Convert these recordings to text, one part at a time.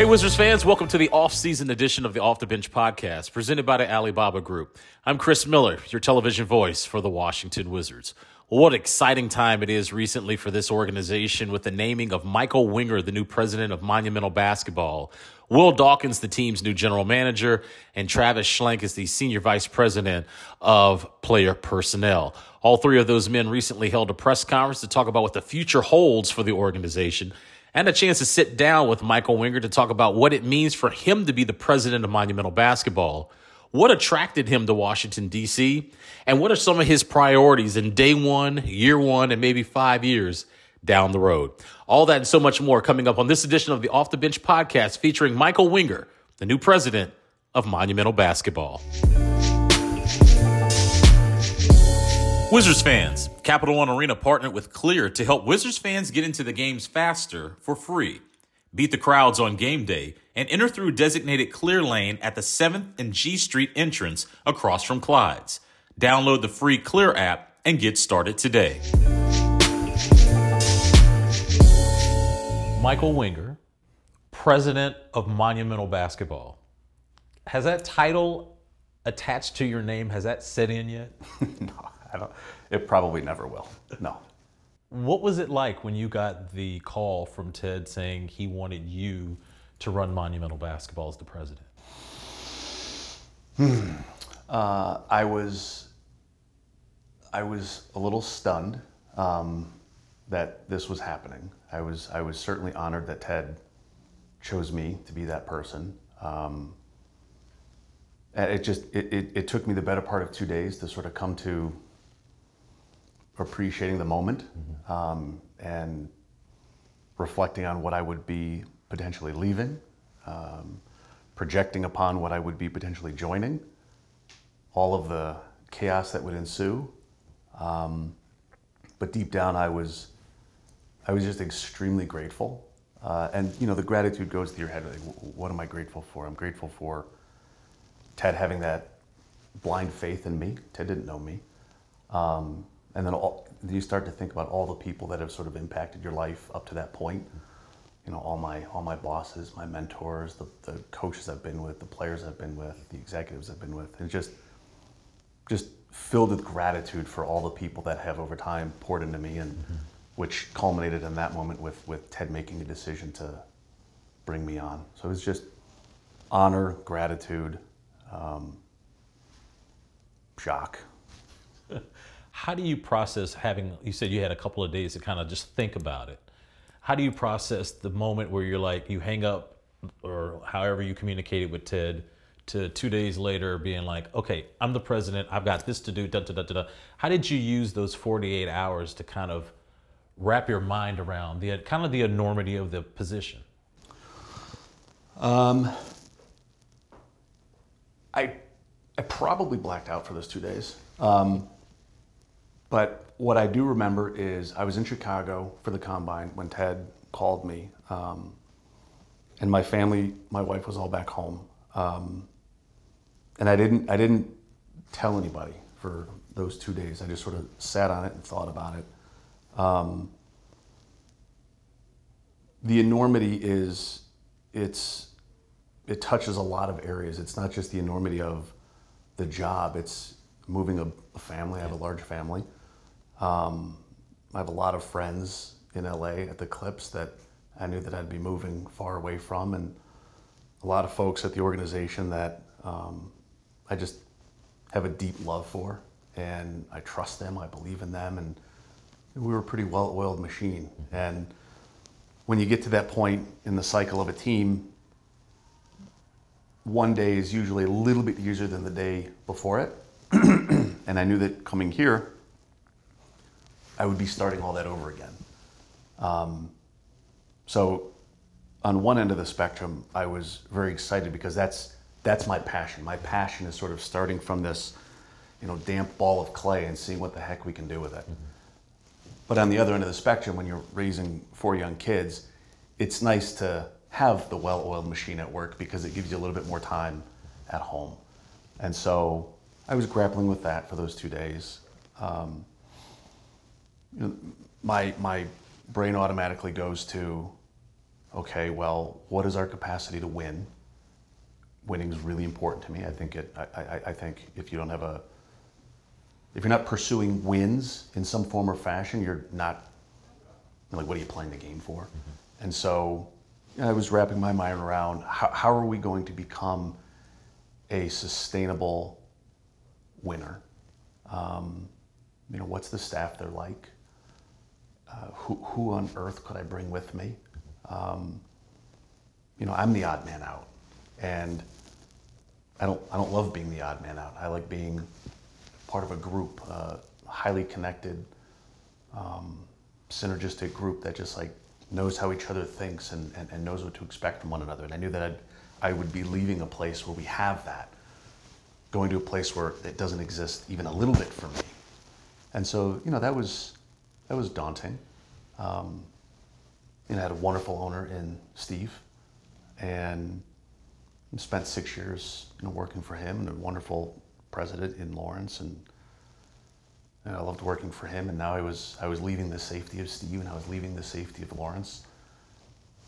Hey, Wizards fans, welcome to the off-season edition of the Off the Bench podcast, presented by the Alibaba Group. I'm Chris Miller, your television voice for the Washington Wizards. What exciting time it is recently for this organization with the naming of Michael Winger, the new president of Monumental Basketball. Will Dawkins, the team's new general manager, and Travis Schlenk is the senior vice president of player personnel. All three of those men recently held a press conference to talk about what the future holds for the organization and a chance to sit down with Michael Winger to talk about what it means for him to be the president of Monumental Basketball. What attracted him to Washington, D.C., and what are some of his priorities in day one, year one, and maybe five years down the road? All that and so much more coming up on this edition of the Off the Bench podcast featuring Michael Winger, the new president of Monumental Basketball. Wizards fans, Capital One Arena partnered with Clear to help Wizards fans get into the games faster for free. Beat the crowds on game day and enter through designated Clear Lane at the 7th and G Street entrance across from Clyde's. Download the free Clear app and get started today. Michael Winger, president of Monumental Basketball. Has that title attached to your name, has that set in yet? no. I don't, it probably never will. No. What was it like when you got the call from Ted saying he wanted you to run Monumental Basketball as the president? Hmm. Uh, I was, I was a little stunned um, that this was happening. I was, I was certainly honored that Ted chose me to be that person. Um, it just, it, it, it took me the better part of two days to sort of come to appreciating the moment mm-hmm. um, and reflecting on what I would be potentially leaving, um, projecting upon what I would be potentially joining, all of the chaos that would ensue. Um, but deep down, I was, I was just extremely grateful. Uh, and you know, the gratitude goes to your head. Like, what am I grateful for? I'm grateful for Ted having that blind faith in me. Ted didn't know me. Um, and then all, you start to think about all the people that have sort of impacted your life up to that point. You know, all my all my bosses, my mentors, the, the coaches I've been with, the players I've been with, the executives I've been with, and just just filled with gratitude for all the people that have over time poured into me, and mm-hmm. which culminated in that moment with with Ted making a decision to bring me on. So it was just honor, gratitude, um, shock. How do you process having, you said you had a couple of days to kind of just think about it. How do you process the moment where you're like, you hang up or however you communicated with Ted to two days later being like, okay, I'm the president, I've got this to do, da da da da. How did you use those 48 hours to kind of wrap your mind around the kind of the enormity of the position? Um, I I probably blacked out for those two days. Um, but what I do remember is I was in Chicago for the combine when Ted called me, um, and my family, my wife was all back home, um, and I didn't I didn't tell anybody for those two days. I just sort of sat on it and thought about it. Um, the enormity is it's it touches a lot of areas. It's not just the enormity of the job. It's moving a, a family. I have a large family. Um, I have a lot of friends in LA at the Clips that I knew that I'd be moving far away from, and a lot of folks at the organization that um, I just have a deep love for, and I trust them, I believe in them, and we were a pretty well-oiled machine. And when you get to that point in the cycle of a team, one day is usually a little bit easier than the day before it. and I knew that coming here, I would be starting all that over again. Um, so, on one end of the spectrum, I was very excited because that's that's my passion. My passion is sort of starting from this, you know, damp ball of clay and seeing what the heck we can do with it. Mm-hmm. But on the other end of the spectrum, when you're raising four young kids, it's nice to have the well-oiled machine at work because it gives you a little bit more time at home. And so I was grappling with that for those two days. Um, you know, my my brain automatically goes to okay, well, what is our capacity to win? Winning is really important to me. I think it. I, I, I think if you don't have a, if you're not pursuing wins in some form or fashion, you're not. Like, what are you playing the game for? And so, I was wrapping my mind around how, how are we going to become a sustainable winner? Um, you know, what's the staff they're like? Uh, who, who on earth could I bring with me? Um, you know, I'm the odd man out, and I don't I don't love being the odd man out. I like being part of a group, uh, highly connected, um, synergistic group that just like knows how each other thinks and, and, and knows what to expect from one another. And I knew that I'd, I would be leaving a place where we have that, going to a place where it doesn't exist even a little bit for me. And so, you know, that was that was daunting. Um, you know, I had a wonderful owner in Steve, and spent six years, you know, working for him, and a wonderful president in Lawrence, and, and I loved working for him. And now I was I was leaving the safety of Steve, and I was leaving the safety of Lawrence.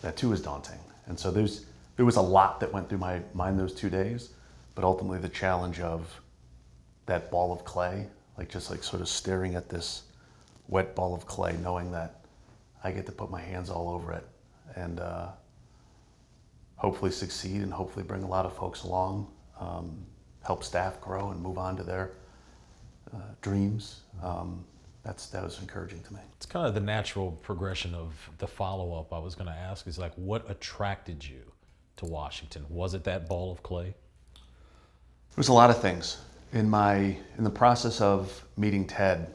That too was daunting, and so there's there was a lot that went through my mind those two days, but ultimately the challenge of that ball of clay, like just like sort of staring at this wet ball of clay, knowing that I get to put my hands all over it and uh, hopefully succeed and hopefully bring a lot of folks along, um, help staff grow and move on to their uh, dreams. Um, that's that was encouraging to me. It's kind of the natural progression of the follow up. I was going to ask is like, what attracted you to Washington? Was it that ball of clay? There was a lot of things in my in the process of meeting Ted.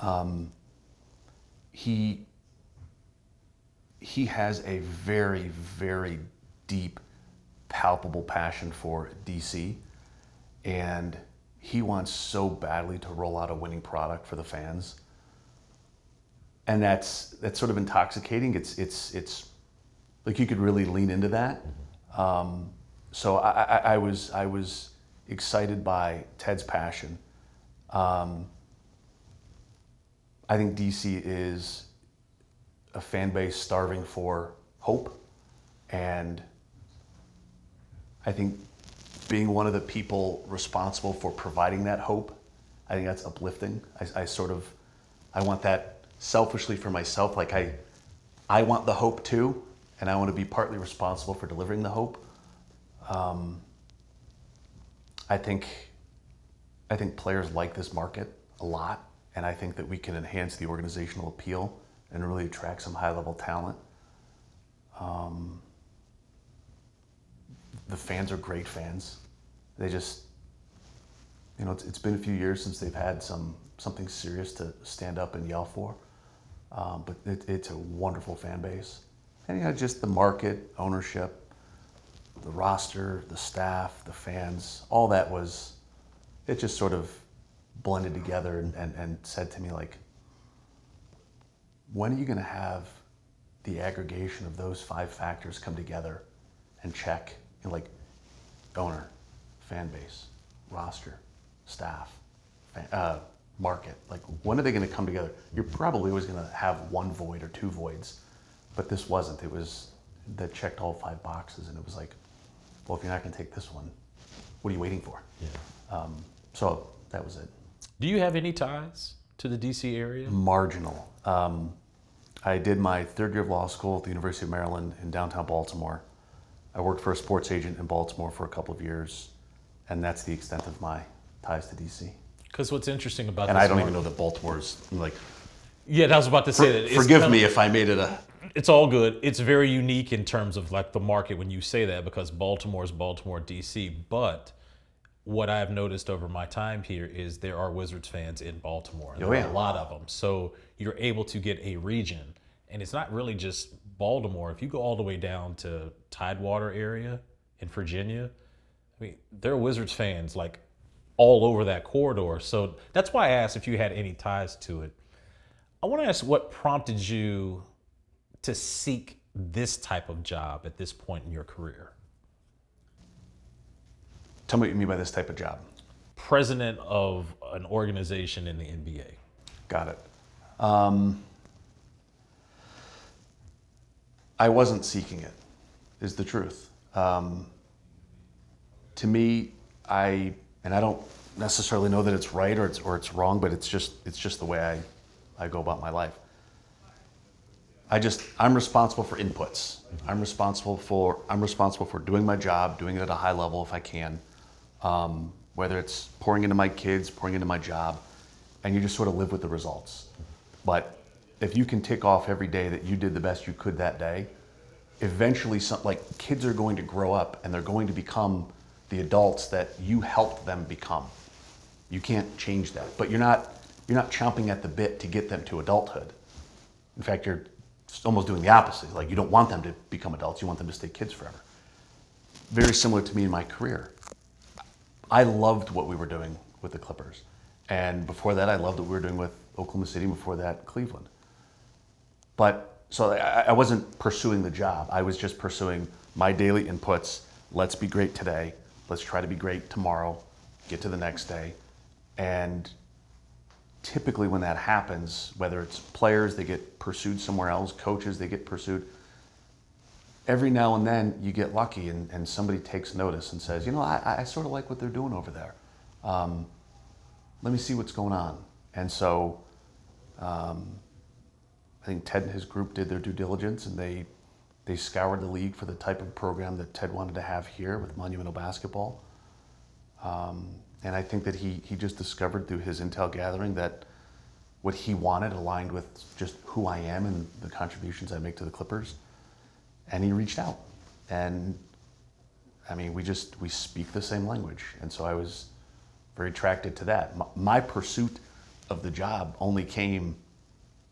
Um, he he has a very very deep palpable passion for DC and he wants so badly to roll out a winning product for the fans. And that's that's sort of intoxicating. It's it's it's like you could really lean into that. Um, so I, I, I, was I was excited by Ted's passion. Um, I think DC is a fan base starving for hope. And I think being one of the people responsible for providing that hope, I think that's uplifting. I, I sort of, I want that selfishly for myself. Like I, I want the hope too, and I want to be partly responsible for delivering the hope. Um, I think, I think players like this market a lot and I think that we can enhance the organizational appeal and really attract some high level talent. Um, the fans are great fans. They just, you know, it's, it's been a few years since they've had some something serious to stand up and yell for. Um, but it, it's a wonderful fan base. And you know, just the market, ownership, the roster, the staff, the fans, all that was, it just sort of blended together and, and, and said to me like when are you going to have the aggregation of those five factors come together and check like owner fan base roster staff uh, market? Like when are they going to come together? You're probably always going to have one void or two voids but this wasn't. It was that checked all five boxes and it was like well if you're not going to take this one what are you waiting for? Yeah. um, so that was it do you have any ties to the DC area? Marginal. Um, I did my third year of law school at the University of Maryland in downtown Baltimore. I worked for a sports agent in Baltimore for a couple of years, and that's the extent of my ties to DC. Because what's interesting about and I don't even know that Baltimore's like. Yeah, I was about to say for, that. forgive me if I made it a. It's all good. It's very unique in terms of like the market when you say that because Baltimore is Baltimore, DC, but what I've noticed over my time here is there are Wizards fans in Baltimore. Oh, there oh, yeah. are a lot of them. So you're able to get a region. And it's not really just Baltimore. If you go all the way down to Tidewater area in Virginia, I mean, there are Wizards fans like all over that corridor. So that's why I asked if you had any ties to it. I want to ask what prompted you to seek this type of job at this point in your career? Tell me what you mean by this type of job. President of an organization in the NBA. Got it. Um, I wasn't seeking it, is the truth. Um, to me, I and I don't necessarily know that it's right or it's or it's wrong, but it's just it's just the way I, I go about my life. I just I'm responsible for inputs. I'm responsible for I'm responsible for doing my job, doing it at a high level if I can. Um, whether it's pouring into my kids, pouring into my job, and you just sort of live with the results. But if you can tick off every day that you did the best you could that day, eventually some like kids are going to grow up and they're going to become the adults that you helped them become. You can't change that. But you're not you're not chomping at the bit to get them to adulthood. In fact, you're almost doing the opposite. Like you don't want them to become adults, you want them to stay kids forever. Very similar to me in my career. I loved what we were doing with the Clippers. And before that, I loved what we were doing with Oklahoma City, before that, Cleveland. But so I, I wasn't pursuing the job. I was just pursuing my daily inputs. Let's be great today. Let's try to be great tomorrow. Get to the next day. And typically, when that happens, whether it's players, they get pursued somewhere else, coaches, they get pursued. Every now and then, you get lucky and, and somebody takes notice and says, You know, I, I sort of like what they're doing over there. Um, let me see what's going on. And so um, I think Ted and his group did their due diligence and they, they scoured the league for the type of program that Ted wanted to have here with monumental basketball. Um, and I think that he, he just discovered through his intel gathering that what he wanted aligned with just who I am and the contributions I make to the Clippers. And he reached out. And I mean, we just, we speak the same language. And so I was very attracted to that. My, my pursuit of the job only came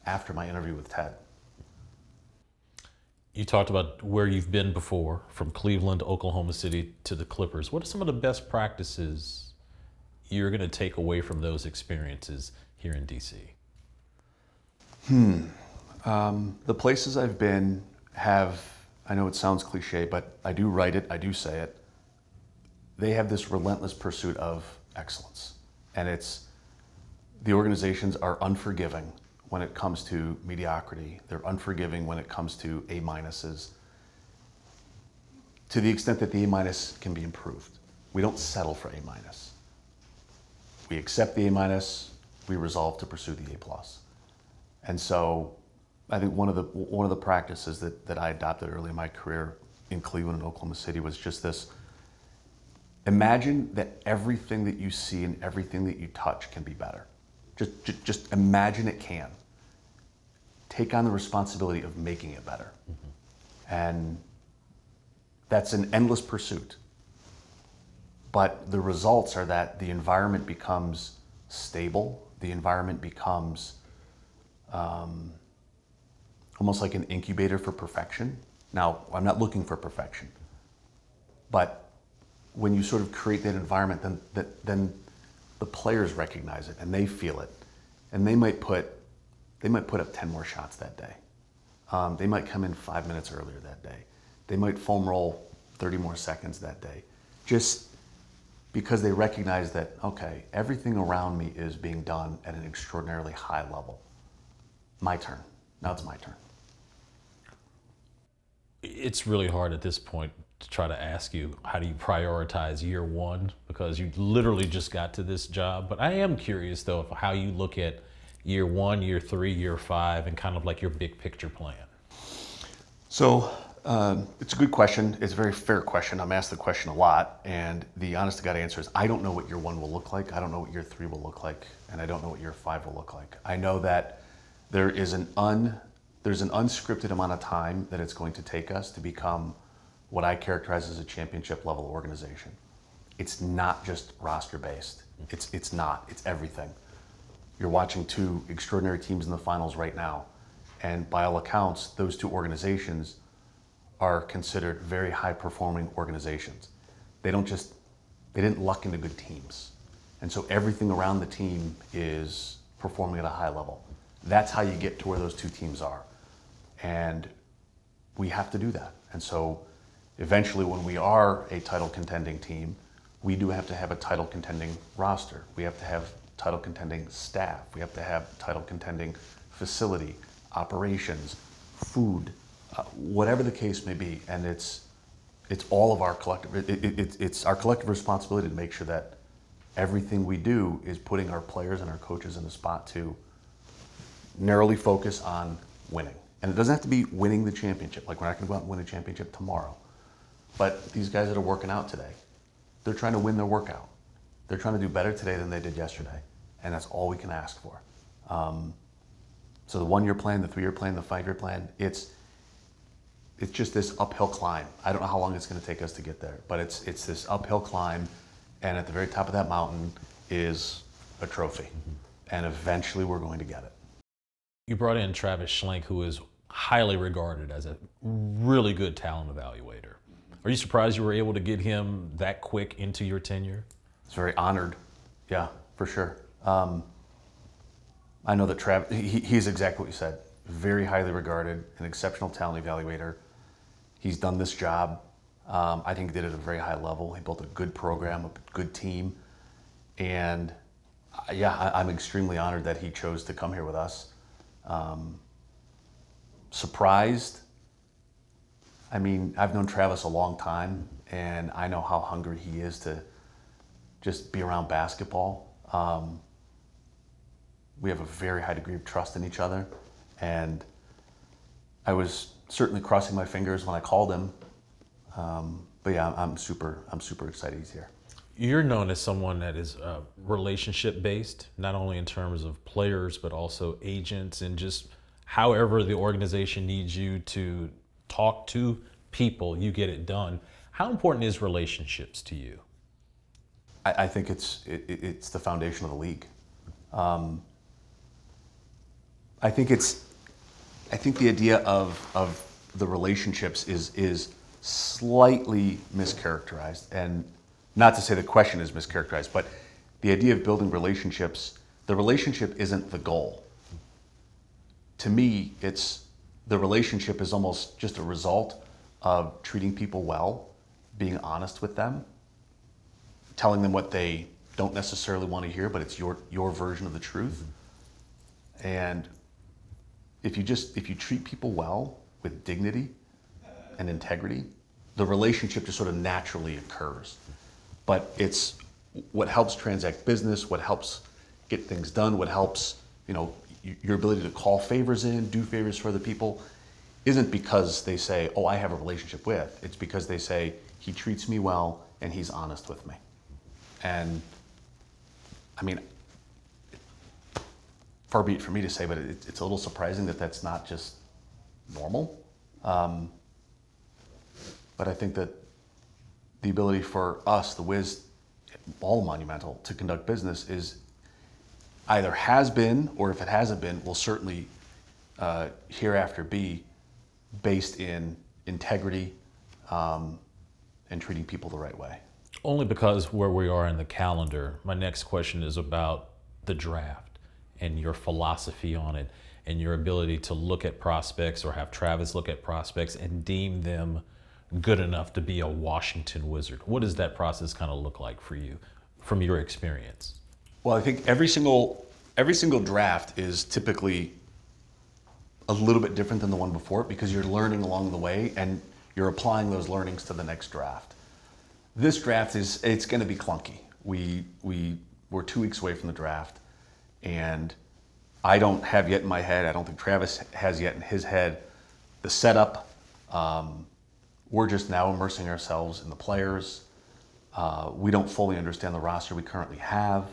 after my interview with Ted. You talked about where you've been before, from Cleveland to Oklahoma City to the Clippers. What are some of the best practices you're going to take away from those experiences here in DC? Hmm. Um, the places I've been have, I know it sounds cliche, but I do write it, I do say it. They have this relentless pursuit of excellence. And it's, the organizations are unforgiving when it comes to mediocrity. They're unforgiving when it comes to A minuses. To the extent that the A minus can be improved, we don't settle for A minus. We accept the A minus. We resolve to pursue the A plus. And so, I think one of the one of the practices that, that I adopted early in my career in Cleveland and Oklahoma City was just this. Imagine that everything that you see and everything that you touch can be better. Just, just, just imagine it can. Take on the responsibility of making it better. Mm-hmm. And that's an endless pursuit. But the results are that the environment becomes stable, the environment becomes um, almost like an incubator for perfection. Now, I'm not looking for perfection, but when you sort of create that environment, then, that, then the players recognize it and they feel it, and they might put they might put up 10 more shots that day. Um, they might come in five minutes earlier that day. They might foam roll 30 more seconds that day, just because they recognize that okay, everything around me is being done at an extraordinarily high level. My turn. Now it's my turn. It's really hard at this point to try to ask you how do you prioritize year one because you literally just got to this job. But I am curious though of how you look at year one, year three, year five, and kind of like your big picture plan. So um, it's a good question. It's a very fair question. I'm asked the question a lot, and the honest to God answer is I don't know what year one will look like. I don't know what year three will look like, and I don't know what year five will look like. I know that there is an un there's an unscripted amount of time that it's going to take us to become what I characterize as a championship level organization. It's not just roster based. It's it's not. It's everything. You're watching two extraordinary teams in the finals right now, and by all accounts, those two organizations are considered very high performing organizations. They don't just they didn't luck into good teams. And so everything around the team is performing at a high level. That's how you get to where those two teams are. And we have to do that. And so eventually, when we are a title contending team, we do have to have a title contending roster. We have to have title contending staff. We have to have title contending facility, operations, food, uh, whatever the case may be, and it's it's all of our collective. It, it, it, it's our collective responsibility to make sure that everything we do is putting our players and our coaches in a spot to narrowly focus on winning. And it doesn't have to be winning the championship. Like we're not going to go out and win a championship tomorrow. But these guys that are working out today, they're trying to win their workout. They're trying to do better today than they did yesterday, and that's all we can ask for. Um, so the one-year plan, the three-year plan, the five-year plan, it's it's just this uphill climb. I don't know how long it's going to take us to get there, but it's it's this uphill climb, and at the very top of that mountain is a trophy, mm-hmm. and eventually we're going to get it. You brought in Travis Schlenk, who is highly regarded as a really good talent evaluator. Are you surprised you were able to get him that quick into your tenure? It's very honored. Yeah, for sure. Um, I know that Travis, he, he's exactly what you said. Very highly regarded, an exceptional talent evaluator. He's done this job. Um, I think he did it at a very high level. He built a good program, a good team. And uh, yeah, I, am extremely honored that he chose to come here with us. Um, surprised. I mean, I've known Travis a long time, and I know how hungry he is to just be around basketball. Um, we have a very high degree of trust in each other, and I was certainly crossing my fingers when I called him. Um, but yeah, I'm super. I'm super excited he's here. You're known as someone that is uh, relationship based, not only in terms of players but also agents and just however the organization needs you to talk to people, you get it done. How important is relationships to you? I, I think it's it, it's the foundation of the league. Um, I think it's I think the idea of of the relationships is is slightly mischaracterized, and not to say the question is mischaracterized, but the idea of building relationships, the relationship isn't the goal. To me, it's the relationship is almost just a result of treating people well, being honest with them, telling them what they don't necessarily want to hear, but it's your your version of the truth. Mm-hmm. And if you just if you treat people well with dignity and integrity, the relationship just sort of naturally occurs. But it's what helps transact business, what helps get things done, what helps you know your ability to call favors in, do favors for other people, isn't because they say, "Oh, I have a relationship with." It's because they say he treats me well and he's honest with me. And I mean, far be it for me to say, but it, it's a little surprising that that's not just normal. Um, but I think that the ability for us, the Wiz, all Monumental, to conduct business is either has been, or if it hasn't been, will certainly uh, hereafter be based in integrity um, and treating people the right way. Only because where we are in the calendar, my next question is about the draft and your philosophy on it and your ability to look at prospects or have Travis look at prospects and deem them good enough to be a Washington Wizard. What does that process kind of look like for you from your experience? Well, I think every single every single draft is typically a little bit different than the one before because you're learning along the way and you're applying those learnings to the next draft. This draft is it's going to be clunky. We we we're two weeks away from the draft, and I don't have yet in my head. I don't think Travis has yet in his head the setup. Um, we're just now immersing ourselves in the players. Uh, we don't fully understand the roster we currently have.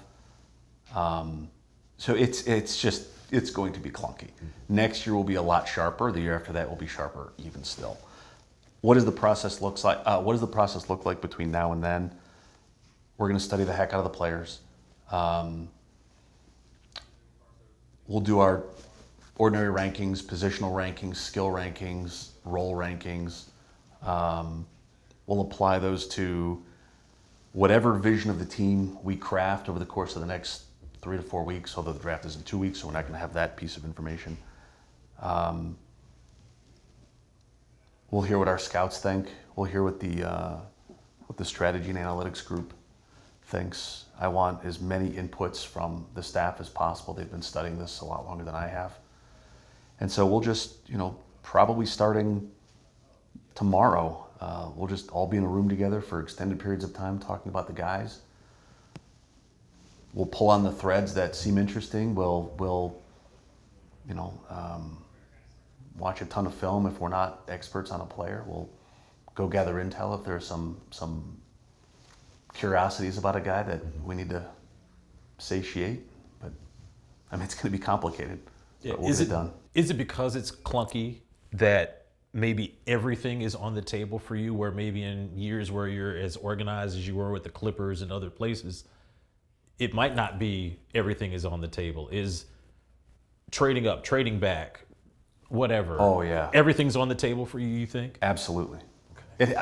Um, so it's it's just it's going to be clunky. Next year will be a lot sharper. The year after that will be sharper even still. What does the process looks like? Uh, what does the process look like between now and then? We're going to study the heck out of the players. Um, we'll do our ordinary rankings, positional rankings, skill rankings, role rankings. Um, we'll apply those to whatever vision of the team we craft over the course of the next three to four weeks, although the draft is in two weeks, so we're not going to have that piece of information. Um, we'll hear what our scouts think. We'll hear what the uh, what the strategy and analytics group thinks. I want as many inputs from the staff as possible. They've been studying this a lot longer than I have, and so we'll just you know probably starting tomorrow. Uh, we'll just all be in a room together for extended periods of time talking about the guys. We'll pull on the threads that seem interesting. We'll, we'll you know, um, watch a ton of film if we're not experts on a player. We'll go gather intel if there's some some curiosities about a guy that we need to satiate. But I mean, it's going to be complicated. Yeah, but we'll is it done. is it because it's clunky that maybe everything is on the table for you? Where maybe in years where you're as organized as you were with the Clippers and other places, it might not be everything is on the table. Is trading up, trading back, whatever. Oh, yeah. everything's on the table for you. You think? Absolutely. Okay. It,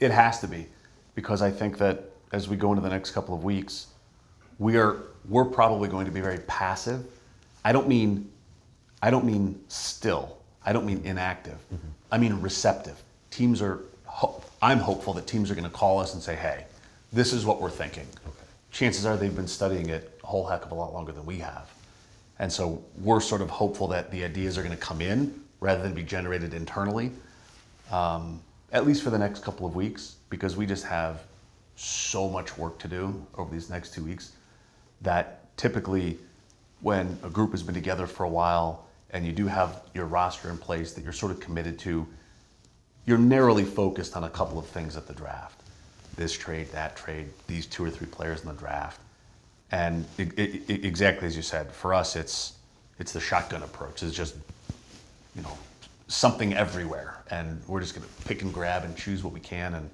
it has to be because I think that as we go into the next couple of weeks, we are we're probably going to be very passive. I don't mean I don't mean still. I don't mean inactive. I mean receptive. Teams are ho- I'm hopeful that teams are going to call us and say, "Hey, this is what we're thinking." Chances are they've been studying it a whole heck of a lot longer than we have. And so we're sort of hopeful that the ideas are going to come in rather than be generated internally um, at least for the next couple of weeks, because we just have so much work to do over these next two weeks that typically when a group has been together for a while and you do have your roster in place that you're sort of committed to, you're narrowly focused on a couple of things at the draft. This trade, that trade, these two or three players in the draft. And i i i- exactly as you said, for us, it's it's the shotgun approach. It's just you know, something everywhere, and we're just going to pick and grab and choose what we can, and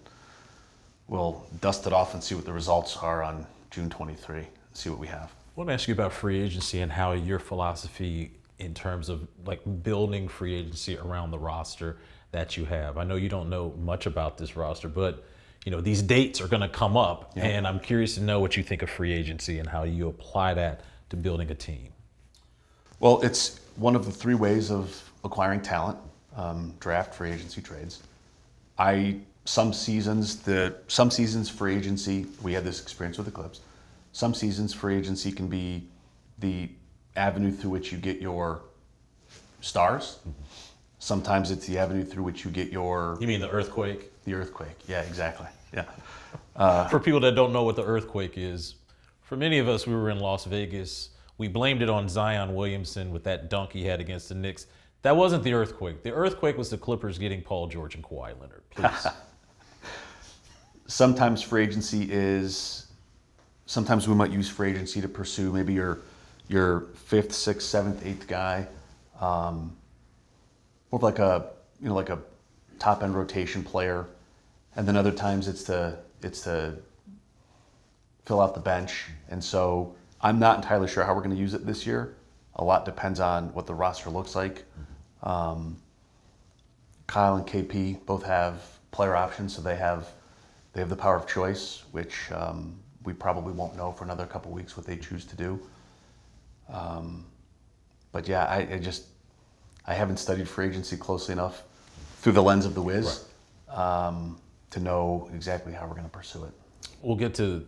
we'll dust it off and see what the results are on June 23. See what we have. I want to ask you about free agency and how your philosophy in terms of like building free agency around the roster that you have. I know you don't know much about this roster, but you know these dates are going to come up, Yeah. and I'm curious to know what you think of free agency and how you apply that to building a team. Well, it's one of the three ways of acquiring talent: um, draft, free agency, trades. I some seasons the some seasons free agency. We had this experience with the Clips. Some seasons free agency can be the avenue through which you get your stars. Mm-hmm. Sometimes it's the avenue through which you get your You mean the earthquake? the earthquake. Yeah, exactly. Yeah. Uh, for people that don't know what the earthquake is, for many of us, we were in Las Vegas. We blamed it on Zion Williamson with that dunk he had against the Knicks. That wasn't the earthquake. The earthquake was the Clippers getting Paul George and Kawhi Leonard. Please. sometimes free agency is sometimes we might use free agency to pursue maybe your your fifth, sixth, seventh, eighth guy, um, more of like a you know like a top end rotation player, and then other times it's to it's to fill out the bench. And so I'm not entirely sure how we're going to use it this year. A lot depends on what the roster looks like. Um, Kyle and KP both have player options, so they have they have the power of choice, which um, we probably won't know for another couple weeks what they choose to do. Um, but yeah, I, I just I haven't studied free agency closely enough through the lens of the Wiz um, to know exactly how we're going to pursue it. we'll get to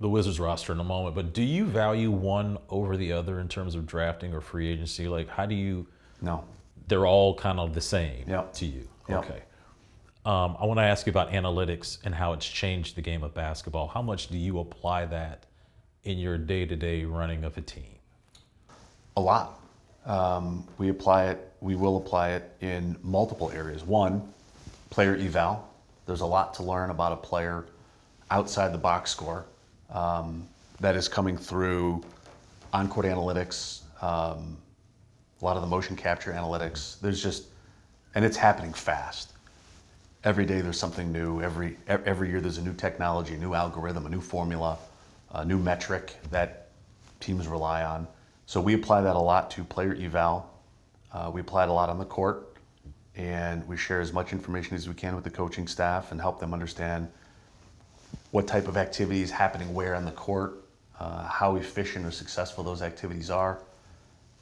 the Wizards roster in a moment, but do you value one over the other in terms of drafting or free agency? Like, how do you? No, They're all kind of the same Yep. to you. Yep. Okay. Um, I want to ask you about analytics and how it's changed the game of basketball. How much do you apply that in your day-to-day running of a team? A lot. Um, we apply it. We will apply it in multiple areas. One, player eval. There's a lot to learn about a player outside the box score um, that is coming through on-court analytics, um, a lot of the motion capture analytics. There's just, and it's happening fast. Every day there's something new. Every every year there's a new technology, a new algorithm, a new formula, a new metric that teams rely on. So we apply that a lot to player eval. Uh, we apply it a lot on the court, and we share as much information as we can with the coaching staff and help them understand what type of activity is happening where on the court, uh, how efficient or successful those activities are,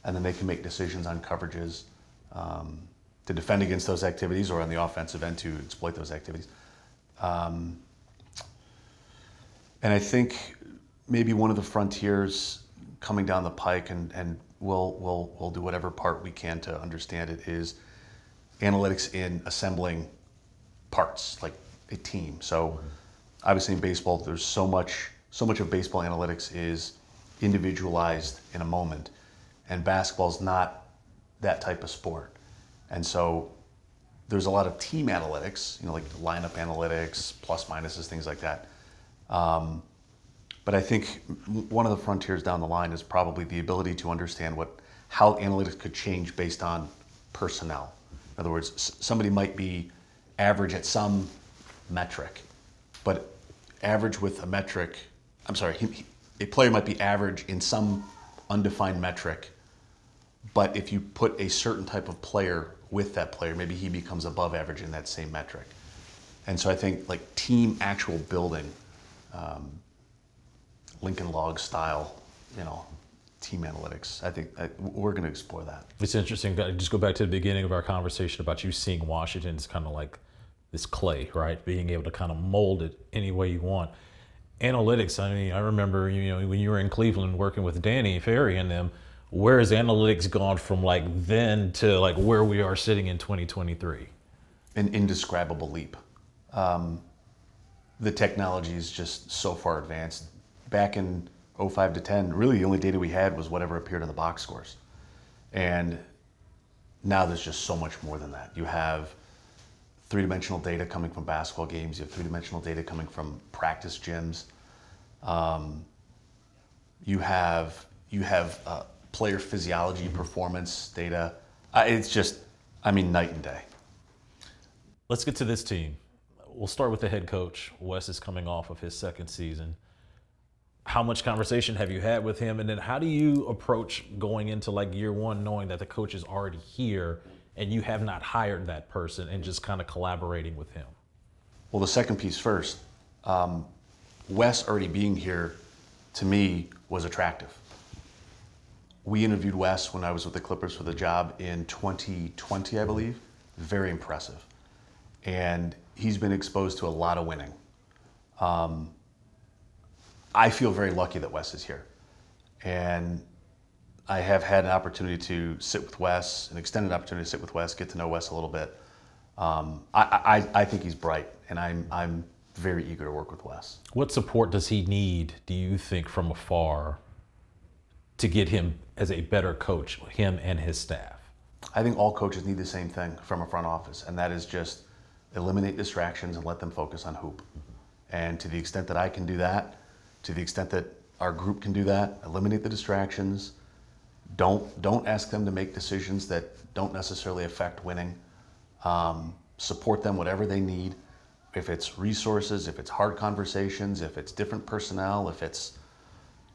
and then they can make decisions on coverages um, to defend against those activities or on the offensive end to exploit those activities. Um, and I think maybe one of the frontiers coming down the pike, and, and we'll, we'll, we'll do whatever part we can to understand it, is analytics in assembling parts, like a team. So obviously in baseball, there's so much so much of baseball analytics is individualized in a moment, and basketball is not that type of sport. And so there's a lot of team analytics, you know, like lineup analytics, plus minuses, things like that. Um, but I think one of the frontiers down the line is probably the ability to understand what how analytics could change based on personnel. In other words, somebody might be average at some metric, but average with a metric, I'm sorry, he, he, a player might be average in some undefined metric, but if you put a certain type of player with that player, maybe he becomes above average in that same metric. And so I think like team actual building, um, Lincoln Log style, you know, team analytics. I think I, we're going to explore that. It's interesting. Just go back to the beginning of our conversation about you seeing Washington as kind of like this clay, right? Being able to kind of mold it any way you want. Analytics. I mean, I remember you know when you were in Cleveland working with Danny Ferry and them. Where has analytics gone from like then to like where we are sitting in 2023? An indescribable leap. Um, the technology is just so far advanced. Back in 05 to 10, really the only data we had was whatever appeared in the box scores. And now there's just so much more than that. You have three dimensional data coming from basketball games, you have three dimensional data coming from practice gyms. Um, you have you have uh, player physiology, performance data. Uh, it's just, I mean, night and day. Let's get to this team. We'll start with the head coach. Wes is coming off of his second season. How much conversation have you had with him? And then how do you approach going into like year one knowing that the coach is already here and you have not hired that person and just kind of collaborating with him? Well, the second piece first. Um, Wes already being here to me was attractive. We interviewed Wes when I was with the Clippers for the job in 2020, I believe. Very impressive. And he's been exposed to a lot of winning. Um, I feel very lucky that Wes is here. And I have had an opportunity to sit with Wes, an extended opportunity to sit with Wes, get to know Wes a little bit. Um, I, I, I think he's bright, and I'm, I'm very eager to work with Wes. What support does he need, do you think, from afar to get him as a better coach, him and his staff? I think all coaches need the same thing from a front office, and that is just eliminate distractions and let them focus on hoop. And to the extent that I can do that, to the extent that our group can do that, eliminate the distractions. Don't don't ask them to make decisions that don't necessarily affect winning. Um, support them whatever they need. If it's resources, if it's hard conversations, if it's different personnel, if it's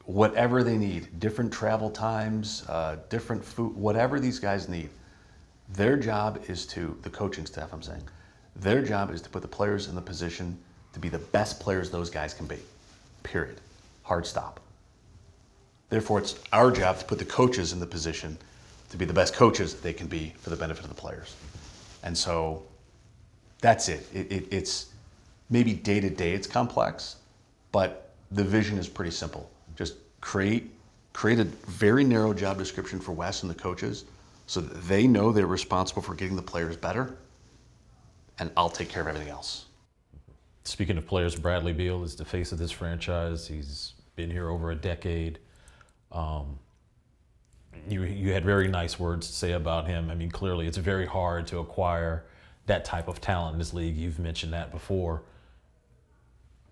whatever they need, different travel times, uh, different food, whatever these guys need. Their job is to, the coaching staff, I'm saying, their job is to put the players in the position to be the best players those guys can be. Period. Hard stop. Therefore, it's our job to put the coaches in the position to be the best coaches they can be for the benefit of the players. And so that's it. it, it it's maybe day to day it's complex, but the vision is pretty simple just create create a very narrow job description for Wes and the coaches so that they know they're responsible for getting the players better and I'll take care of everything else. Speaking of players, Bradley Beal is the face of this franchise. He's been here over a decade. Um, you, you had very nice words to say about him. I mean, clearly it's very hard to acquire that type of talent in this league. You've mentioned that before.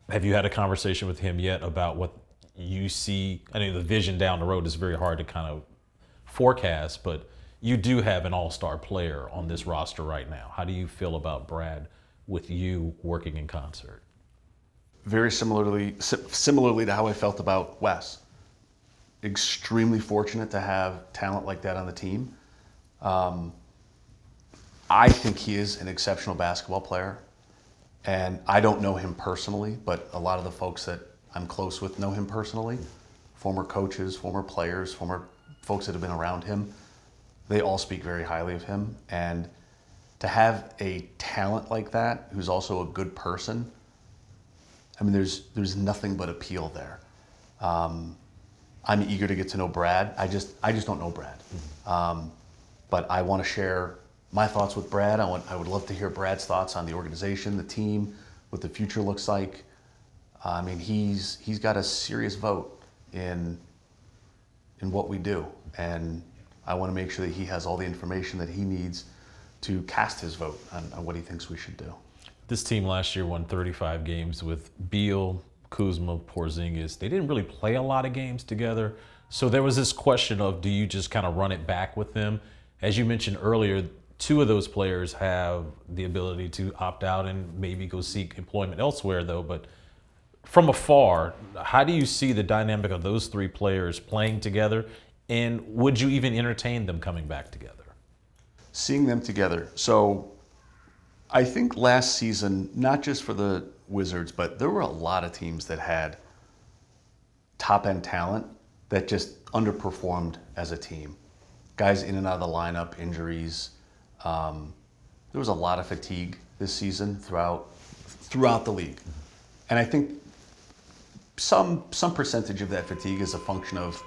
Have you had a conversation with him yet about what you see, I mean, the vision down the road is very hard to kind of forecast, but you do have an all star player on this roster right now. How do you feel about Brad with you working in concert? Very similarly, similarly to how I felt about Wes. Extremely fortunate to have talent like that on the team. Um, I think he is an exceptional basketball player. And I don't know him personally, but a lot of the folks that I'm close with know him personally. Former coaches, former players, former folks that have been around him, they all speak very highly of him. And to have a talent like that, who's also a good person, I mean, there's there's nothing but appeal there. Um, I'm eager to get to know Brad. I just I just don't know Brad, mm-hmm. um, but I want to share my thoughts with Brad. I want I would love to hear Brad's thoughts on the organization, the team, what the future looks like. I mean, he's he's got a serious vote in in what we do, and I want to make sure that he has all the information that he needs to cast his vote on, on what he thinks we should do. This team last year won 35 games with Beal, Kuzma, Porzingis. They didn't really play a lot of games together, so there was this question of do you just kind of run it back with them? As you mentioned earlier, two of those players have the ability to opt out and maybe go seek employment elsewhere, though. But from afar, how do you see the dynamic of those three players playing together? And would you even entertain them coming back together? Seeing them together. So I think last season, not just for the Wizards, but there were a lot of teams that had top end talent that just underperformed as a team. Guys in and out of the lineup, injuries. Um, there was a lot of fatigue this season throughout throughout the league, and I think some some percentage of that fatigue is a function of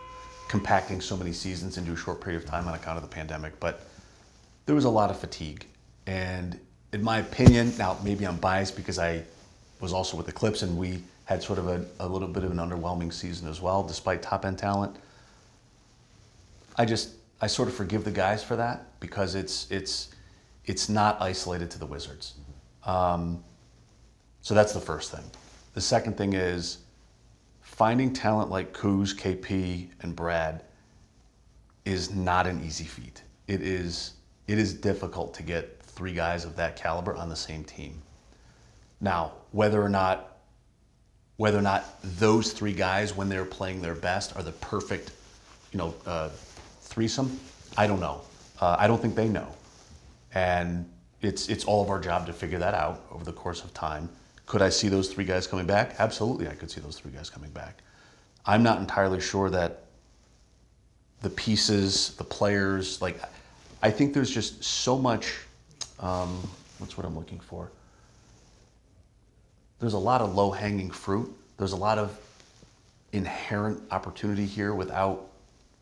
compacting so many seasons into a short period of time on account of the pandemic. But there was a lot of fatigue, and in my opinion, now maybe I'm biased because I was also with the Clips and we had sort of a, a little bit of an underwhelming season as well, despite top end talent. I just I sort of forgive the guys for that because it's it's it's not isolated to the Wizards. Um, so that's the first thing. The second thing is finding talent like Kuz, KP, and Brad is not an easy feat. It is it is difficult to get three guys of that caliber on the same team. Now, whether or not whether or not those three guys, when they're playing their best, are the perfect, you know, uh, threesome, I don't know. Uh, I don't think they know, and it's it's all of our job to figure that out over the course of time. Could I see those three guys coming back? Absolutely, I could see those three guys coming back. I'm not entirely sure that the pieces, the players, like I think there's just so much. Um, what's what I'm looking for? There's a lot of low hanging fruit. There's a lot of inherent opportunity here without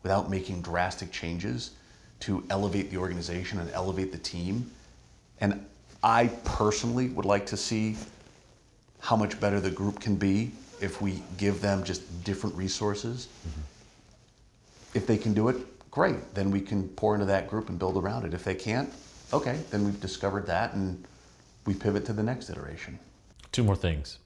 without making drastic changes to elevate the organization and elevate the team. And I personally would like to see how much better the group can be if we give them just different resources. Mm-hmm. If they can do it, great. Then we can pour into that group and build around it. If they can't, okay, then we've discovered that and we pivot to the next iteration. Two more things.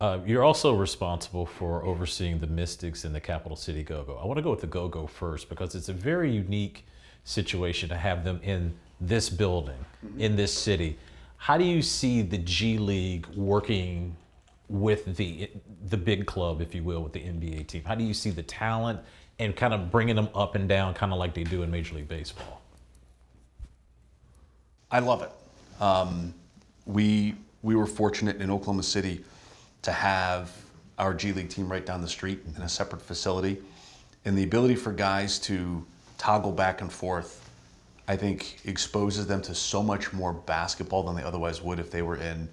Uh, you're also responsible for overseeing the Mystics and the Capital City Go Go. I want to go with the Go Go first because it's a very unique situation to have them in this building, mm-hmm. in this city. How do you see the G League working with the the big club, if you will, with the NBA team? How do you see the talent and kind of bringing them up and down, kind of like they do in Major League Baseball? I love it. Um, we we were fortunate in Oklahoma City to have our G League team right down the street in a separate facility. And the ability for guys to toggle back and forth, I think, exposes them to so much more basketball than they otherwise would if they were in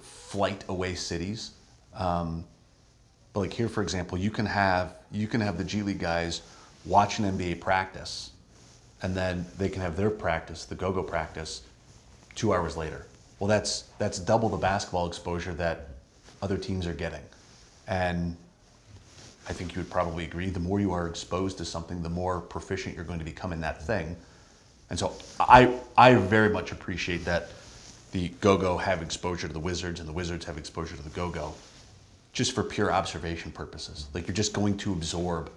flight away cities. Um, but like here, for example, you can have you can have the G League guys watch an NBA practice, and then they can have their practice, the go-go practice, two hours later. Well, that's that's double the basketball exposure that other teams are getting, and I think you would probably agree. The more you are exposed to something, the more proficient you're going to become in that thing. And so I I very much appreciate that the go-go have exposure to the Wizards and the Wizards have exposure to the go-go, just for pure observation purposes. Like you're just going to absorb.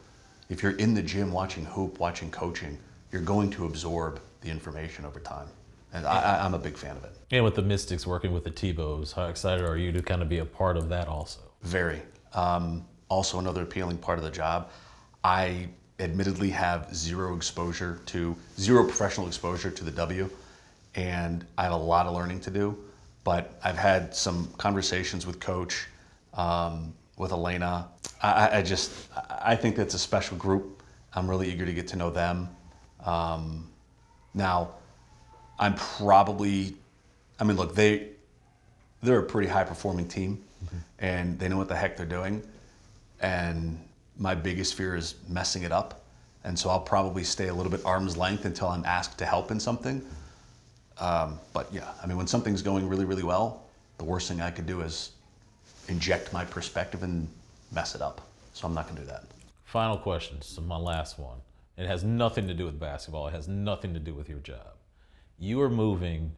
If you're in the gym watching hoop, watching coaching, you're going to absorb the information over time. And I, am a big fan of it. And with the Mystics working with the Thibaults, how excited are you to kind of be a part of that also? Very. Um, also, another appealing part of the job. I admittedly have zero exposure to, zero professional exposure to the W, and I have a lot of learning to do. But I've had some conversations with Coach, um, with Elena. I, I, just, I think that's a special group. I'm really eager to get to know them. Um, now, I'm probably, I mean, look, they they're a pretty high performing team, mm-hmm. and they know what the heck they're doing. And my biggest fear is messing it up. and so I'll probably stay a little bit arm's length until I'm asked to help in something. Um, but yeah, I mean, when something's going really, really well, the worst thing I could do is inject my perspective and mess it up. So I'm not going to do that. Final question. This is my last one. It has nothing to do with basketball. It has nothing to do with your job. You are moving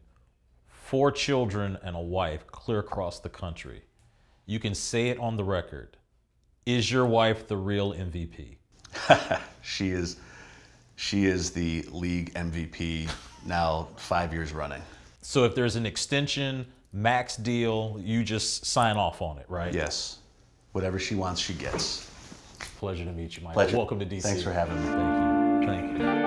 four children and a wife clear across the country. You can say it on the record. Is your wife the real MVP? She is, she is the league MVP now five years running. So if there's an extension, max deal, you just sign off on it, right? Yes, whatever she wants, she gets. Pleasure to meet you, Mike. Pleasure. Welcome to DC. Thanks for having me. Thank you. Thank you.